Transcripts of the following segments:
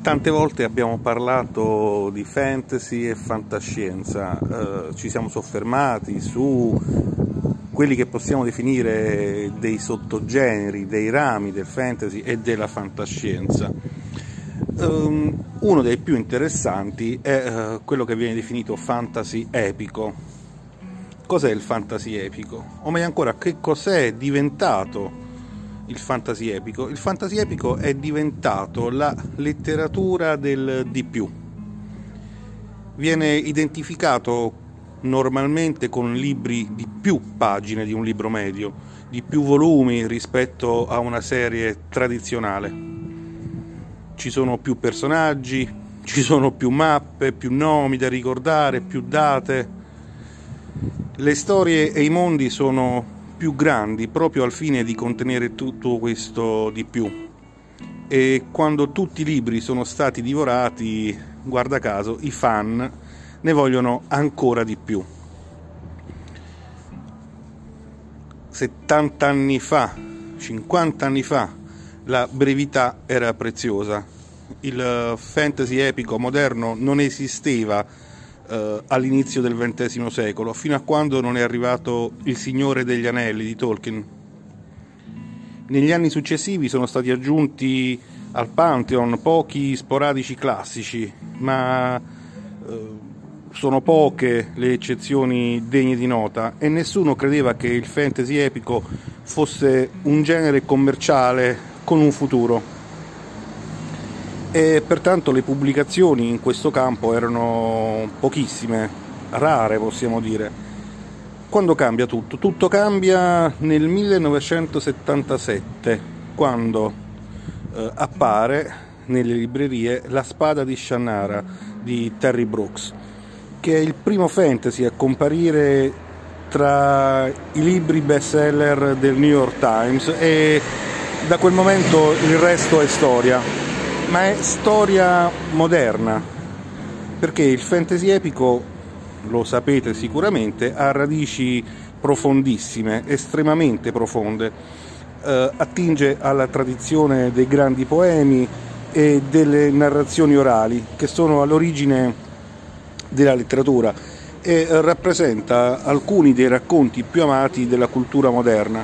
Tante volte abbiamo parlato di fantasy e fantascienza, eh, ci siamo soffermati su quelli che possiamo definire dei sottogeneri, dei rami del fantasy e della fantascienza. Um, uno dei più interessanti è uh, quello che viene definito fantasy epico. Cos'è il fantasy epico? O meglio ancora, che cos'è diventato il fantasy epico? Il fantasy epico è diventato la letteratura del di più. Viene identificato normalmente con libri di più pagine di un libro medio, di più volumi rispetto a una serie tradizionale. Ci sono più personaggi, ci sono più mappe, più nomi da ricordare, più date. Le storie e i mondi sono più grandi proprio al fine di contenere tutto questo di più. E quando tutti i libri sono stati divorati, guarda caso, i fan ne vogliono ancora di più. 70 anni fa, 50 anni fa, la brevità era preziosa. Il fantasy epico moderno non esisteva eh, all'inizio del XX secolo, fino a quando non è arrivato Il Signore degli Anelli di Tolkien. Negli anni successivi sono stati aggiunti al Pantheon pochi sporadici classici, ma eh, sono poche le eccezioni degne di nota e nessuno credeva che il fantasy epico fosse un genere commerciale con un futuro e pertanto le pubblicazioni in questo campo erano pochissime, rare possiamo dire. Quando cambia tutto? Tutto cambia nel 1977, quando eh, appare nelle librerie La spada di Shannara di Terry Brooks, che è il primo fantasy a comparire tra i libri bestseller del New York Times e da quel momento il resto è storia ma è storia moderna, perché il fantasy epico, lo sapete sicuramente, ha radici profondissime, estremamente profonde, eh, attinge alla tradizione dei grandi poemi e delle narrazioni orali che sono all'origine della letteratura e rappresenta alcuni dei racconti più amati della cultura moderna.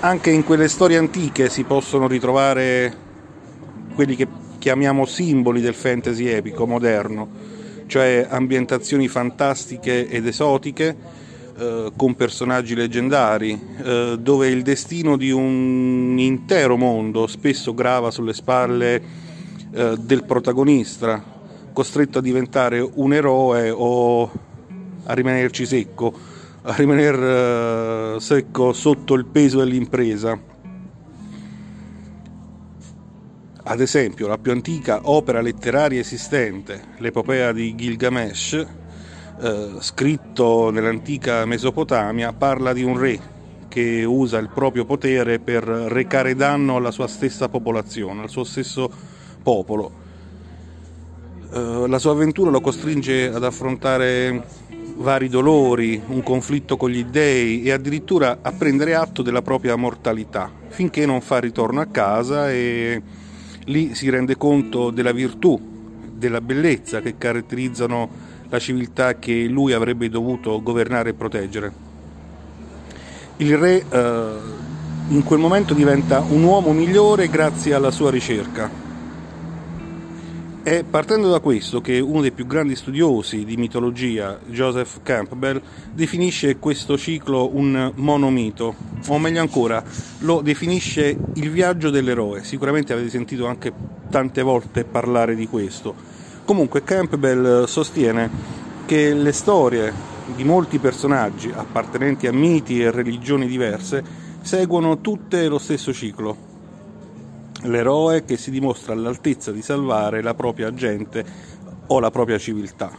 Anche in quelle storie antiche si possono ritrovare quelli che chiamiamo simboli del fantasy epico moderno, cioè ambientazioni fantastiche ed esotiche eh, con personaggi leggendari, eh, dove il destino di un intero mondo spesso grava sulle spalle eh, del protagonista, costretto a diventare un eroe o a rimanerci secco, a rimanere eh, secco sotto il peso dell'impresa. Ad esempio, la più antica opera letteraria esistente, l'epopea di Gilgamesh, eh, scritto nell'antica Mesopotamia, parla di un re che usa il proprio potere per recare danno alla sua stessa popolazione, al suo stesso popolo. Eh, la sua avventura lo costringe ad affrontare vari dolori, un conflitto con gli dèi e addirittura a prendere atto della propria mortalità, finché non fa ritorno a casa e lì si rende conto della virtù, della bellezza che caratterizzano la civiltà che lui avrebbe dovuto governare e proteggere. Il re eh, in quel momento diventa un uomo migliore grazie alla sua ricerca è partendo da questo che uno dei più grandi studiosi di mitologia, Joseph Campbell, definisce questo ciclo un monomito, o meglio ancora, lo definisce il viaggio dell'eroe. Sicuramente avete sentito anche tante volte parlare di questo. Comunque Campbell sostiene che le storie di molti personaggi appartenenti a miti e religioni diverse seguono tutte lo stesso ciclo, l'eroe che si dimostra all'altezza di salvare la propria gente o la propria civiltà.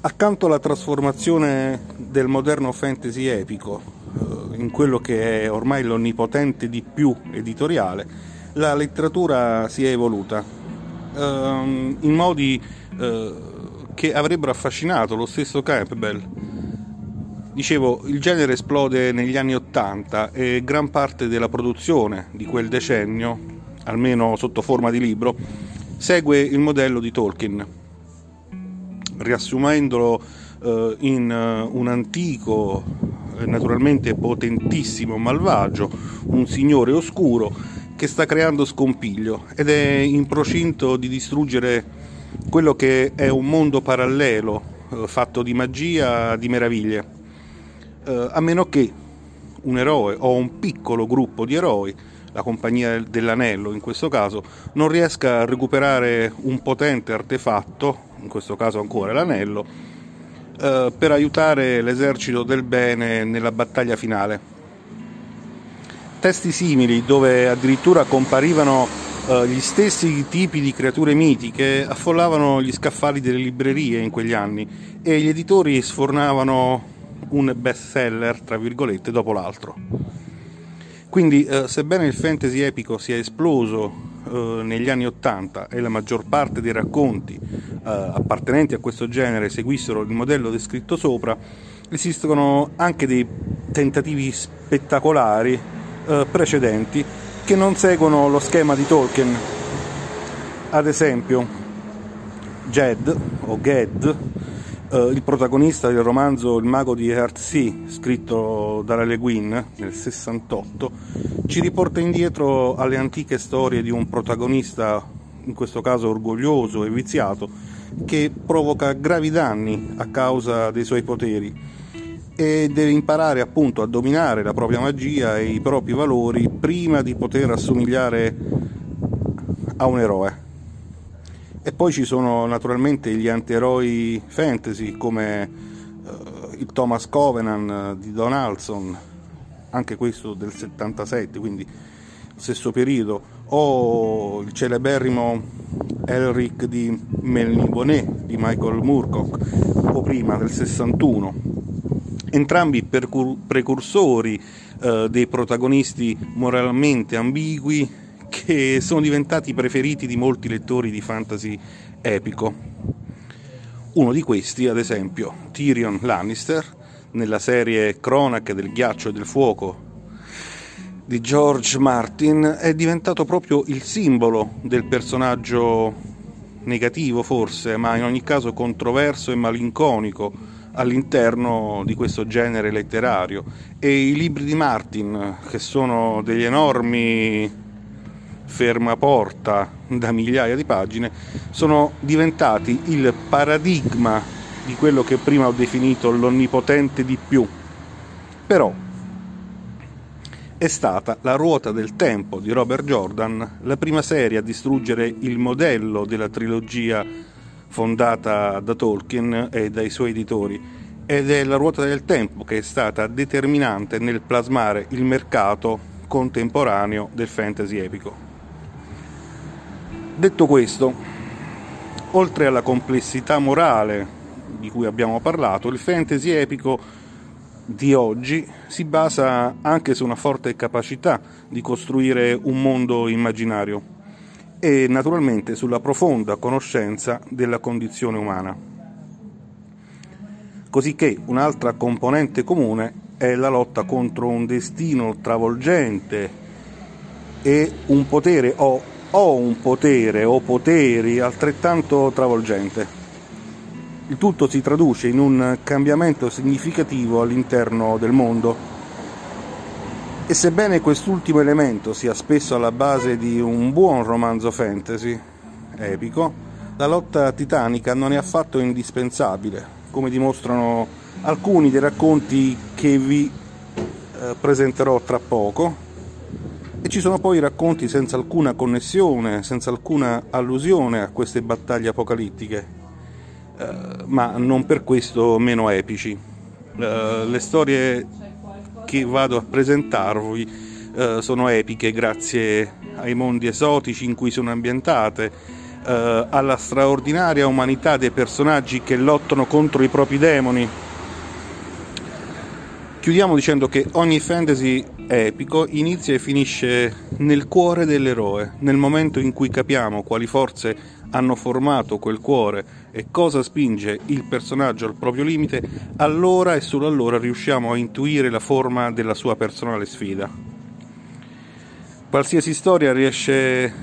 Accanto alla trasformazione del moderno fantasy epico eh, in quello che è ormai l'onnipotente di più editoriale, la letteratura si è evoluta ehm, in modi eh, che avrebbero affascinato lo stesso Campbell Dicevo, il genere esplode negli anni Ottanta e gran parte della produzione di quel decennio almeno sotto forma di libro, segue il modello di Tolkien, riassumendolo eh, in uh, un antico, eh, naturalmente potentissimo malvagio, un signore oscuro che sta creando scompiglio ed è in procinto di distruggere quello che è un mondo parallelo eh, fatto di magia, di meraviglie, eh, a meno che un eroe o un piccolo gruppo di eroi la compagnia dell'anello in questo caso, non riesca a recuperare un potente artefatto, in questo caso ancora l'anello, eh, per aiutare l'esercito del bene nella battaglia finale. Testi simili, dove addirittura comparivano eh, gli stessi tipi di creature mitiche, affollavano gli scaffali delle librerie in quegli anni e gli editori sfornavano un best seller, tra virgolette, dopo l'altro. Quindi, eh, sebbene il fantasy epico sia esploso eh, negli anni Ottanta e la maggior parte dei racconti eh, appartenenti a questo genere seguissero il modello descritto sopra, esistono anche dei tentativi spettacolari eh, precedenti che non seguono lo schema di Tolkien. Ad esempio, Jed o Ged Uh, il protagonista del romanzo Il mago di Earthsea, scritto da Le Guin nel 68, ci riporta indietro alle antiche storie di un protagonista, in questo caso orgoglioso e viziato, che provoca gravi danni a causa dei suoi poteri e deve imparare appunto a dominare la propria magia e i propri valori prima di poter assomigliare a un eroe. E poi ci sono naturalmente gli antieroi fantasy come uh, il Thomas Covenant di Donaldson, anche questo del 77, quindi stesso periodo, o il celeberrimo Elric di Melniboné di Michael Moorcock, o prima del 61. Entrambi precursori uh, dei protagonisti moralmente ambigui che sono diventati preferiti di molti lettori di fantasy epico. Uno di questi, ad esempio, Tyrion Lannister, nella serie Cronache del ghiaccio e del fuoco di George Martin, è diventato proprio il simbolo del personaggio negativo forse, ma in ogni caso controverso e malinconico all'interno di questo genere letterario. E i libri di Martin, che sono degli enormi fermaporta da migliaia di pagine, sono diventati il paradigma di quello che prima ho definito l'onnipotente di più. Però è stata La ruota del tempo di Robert Jordan la prima serie a distruggere il modello della trilogia fondata da Tolkien e dai suoi editori ed è la ruota del tempo che è stata determinante nel plasmare il mercato contemporaneo del fantasy epico. Detto questo, oltre alla complessità morale di cui abbiamo parlato, il fantasy epico di oggi si basa anche su una forte capacità di costruire un mondo immaginario e naturalmente sulla profonda conoscenza della condizione umana. Cosicché un'altra componente comune è la lotta contro un destino travolgente e un potere o ho un potere o poteri altrettanto travolgente. Il tutto si traduce in un cambiamento significativo all'interno del mondo. E sebbene quest'ultimo elemento sia spesso alla base di un buon romanzo fantasy epico, la lotta titanica non è affatto indispensabile, come dimostrano alcuni dei racconti che vi eh, presenterò tra poco e ci sono poi racconti senza alcuna connessione, senza alcuna allusione a queste battaglie apocalittiche, eh, ma non per questo meno epici. Eh, le storie che vado a presentarvi eh, sono epiche grazie ai mondi esotici in cui sono ambientate, eh, alla straordinaria umanità dei personaggi che lottano contro i propri demoni. Chiudiamo dicendo che ogni fantasy epico inizia e finisce nel cuore dell'eroe, nel momento in cui capiamo quali forze hanno formato quel cuore e cosa spinge il personaggio al proprio limite, allora e solo allora riusciamo a intuire la forma della sua personale sfida. qualsiasi storia riesce,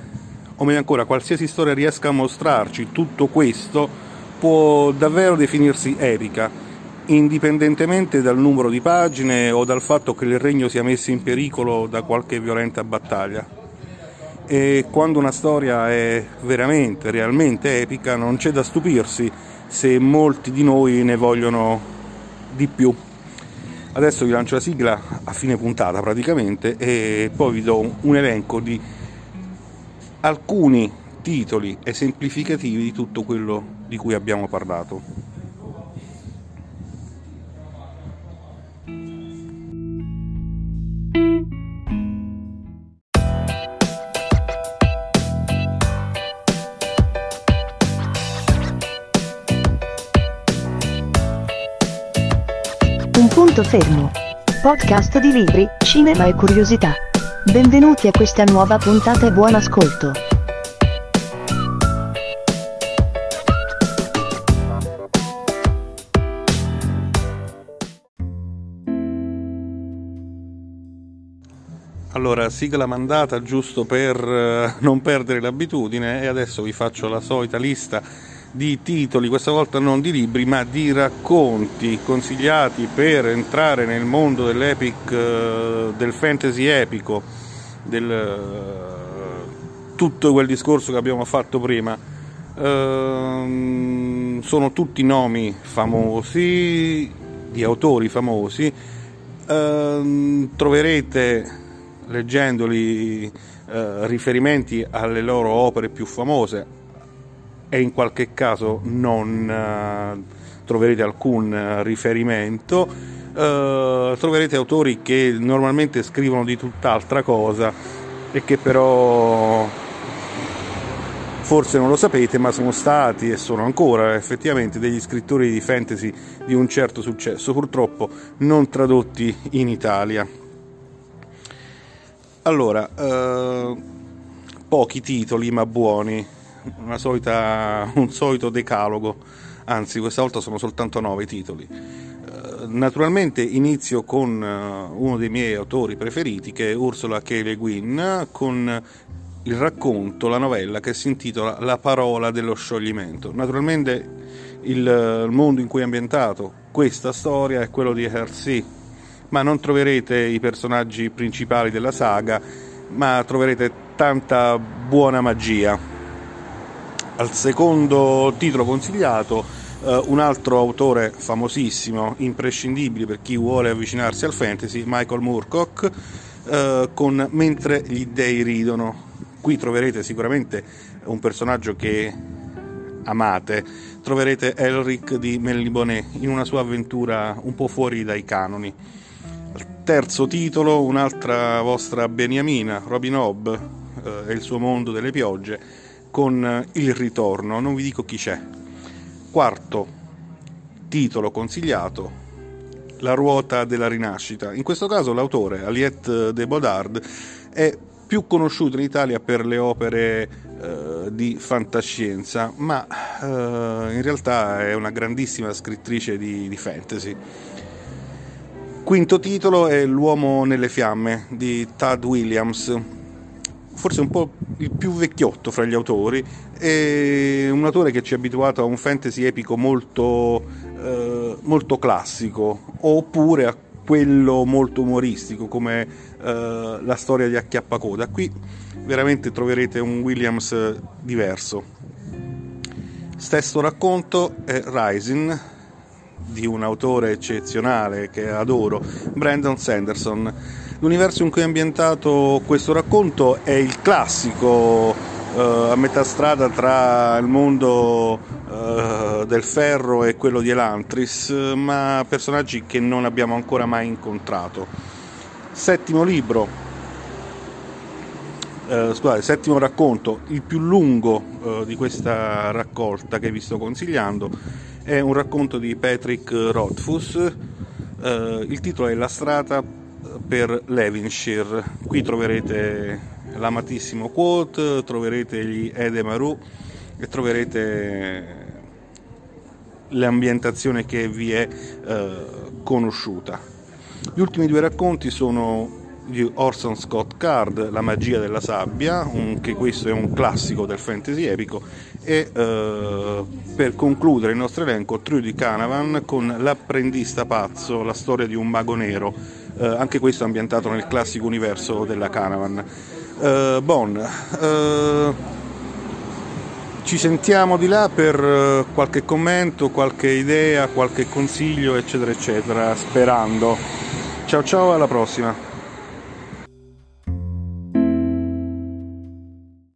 o meglio ancora, qualsiasi storia riesca a mostrarci tutto questo, può davvero definirsi epica, indipendentemente dal numero di pagine o dal fatto che il regno sia messo in pericolo da qualche violenta battaglia. E quando una storia è veramente, realmente epica, non c'è da stupirsi se molti di noi ne vogliono di più. Adesso vi lancio la sigla a fine puntata praticamente e poi vi do un elenco di alcuni titoli esemplificativi di tutto quello di cui abbiamo parlato. Punto fermo. Podcast di libri, cinema e curiosità. Benvenuti a questa nuova puntata e buon ascolto. Allora, sigla mandata giusto per eh, non perdere l'abitudine e adesso vi faccio la solita lista di titoli, questa volta non di libri, ma di racconti consigliati per entrare nel mondo dell'epic, eh, del fantasy epico, del eh, tutto quel discorso che abbiamo fatto prima. Ehm, sono tutti nomi famosi, di autori famosi. Ehm, troverete leggendoli eh, riferimenti alle loro opere più famose, e in qualche caso non uh, troverete alcun uh, riferimento. Uh, troverete autori che normalmente scrivono di tutt'altra cosa e che però forse non lo sapete, ma sono stati e sono ancora effettivamente degli scrittori di fantasy di un certo successo, purtroppo non tradotti in Italia. Allora, pochi titoli ma buoni solita, un solito decalogo, anzi questa volta sono soltanto nove titoli. Eh, naturalmente inizio con eh, uno dei miei autori preferiti che è Ursula K. Le Guin con il racconto, la novella che si intitola La parola dello scioglimento. Naturalmente il, il mondo in cui è ambientato questa storia è quello di Hersey, ma non troverete i personaggi principali della saga, ma troverete tanta buona magia al secondo titolo consigliato uh, un altro autore famosissimo, imprescindibile per chi vuole avvicinarsi al fantasy, Michael Moorcock, uh, con Mentre gli dei ridono. Qui troverete sicuramente un personaggio che amate, troverete Elric di Melniboné in una sua avventura un po' fuori dai canoni. terzo titolo, un'altra vostra beniamina, Robin Hobb uh, e il suo mondo delle piogge con il ritorno, non vi dico chi c'è. Quarto titolo consigliato, La ruota della rinascita. In questo caso l'autore, Aliette de Bodard, è più conosciuto in Italia per le opere eh, di fantascienza, ma eh, in realtà è una grandissima scrittrice di, di fantasy. Quinto titolo è L'uomo nelle fiamme di Tad Williams forse un po' il più vecchiotto fra gli autori, è un autore che ci ha abituato a un fantasy epico molto, eh, molto classico, oppure a quello molto umoristico come eh, la storia di Acchiappacoda. Qui veramente troverete un Williams diverso. Stesso racconto è Rising di un autore eccezionale che adoro, Brandon Sanderson L'universo in cui è ambientato questo racconto è il classico eh, a metà strada tra il mondo eh, del ferro e quello di Elantris, ma personaggi che non abbiamo ancora mai incontrato. Settimo libro, eh, scusate, settimo racconto, il più lungo eh, di questa raccolta che vi sto consigliando, è un racconto di Patrick Rothfuss. Eh, il titolo è La strada per Levinshire. Qui troverete l'amatissimo quote, troverete gli Edemaru e troverete l'ambientazione che vi è eh, conosciuta. Gli ultimi due racconti sono di Orson Scott Card, La magia della sabbia, anche questo è un classico del fantasy epico, e eh, per concludere il nostro elenco Trio di Canavan con L'apprendista pazzo, la storia di un mago nero, eh, anche questo ambientato nel classico universo della Canavan. Eh, bon, eh, ci sentiamo di là per eh, qualche commento, qualche idea, qualche consiglio, eccetera, eccetera, sperando. Ciao ciao, alla prossima!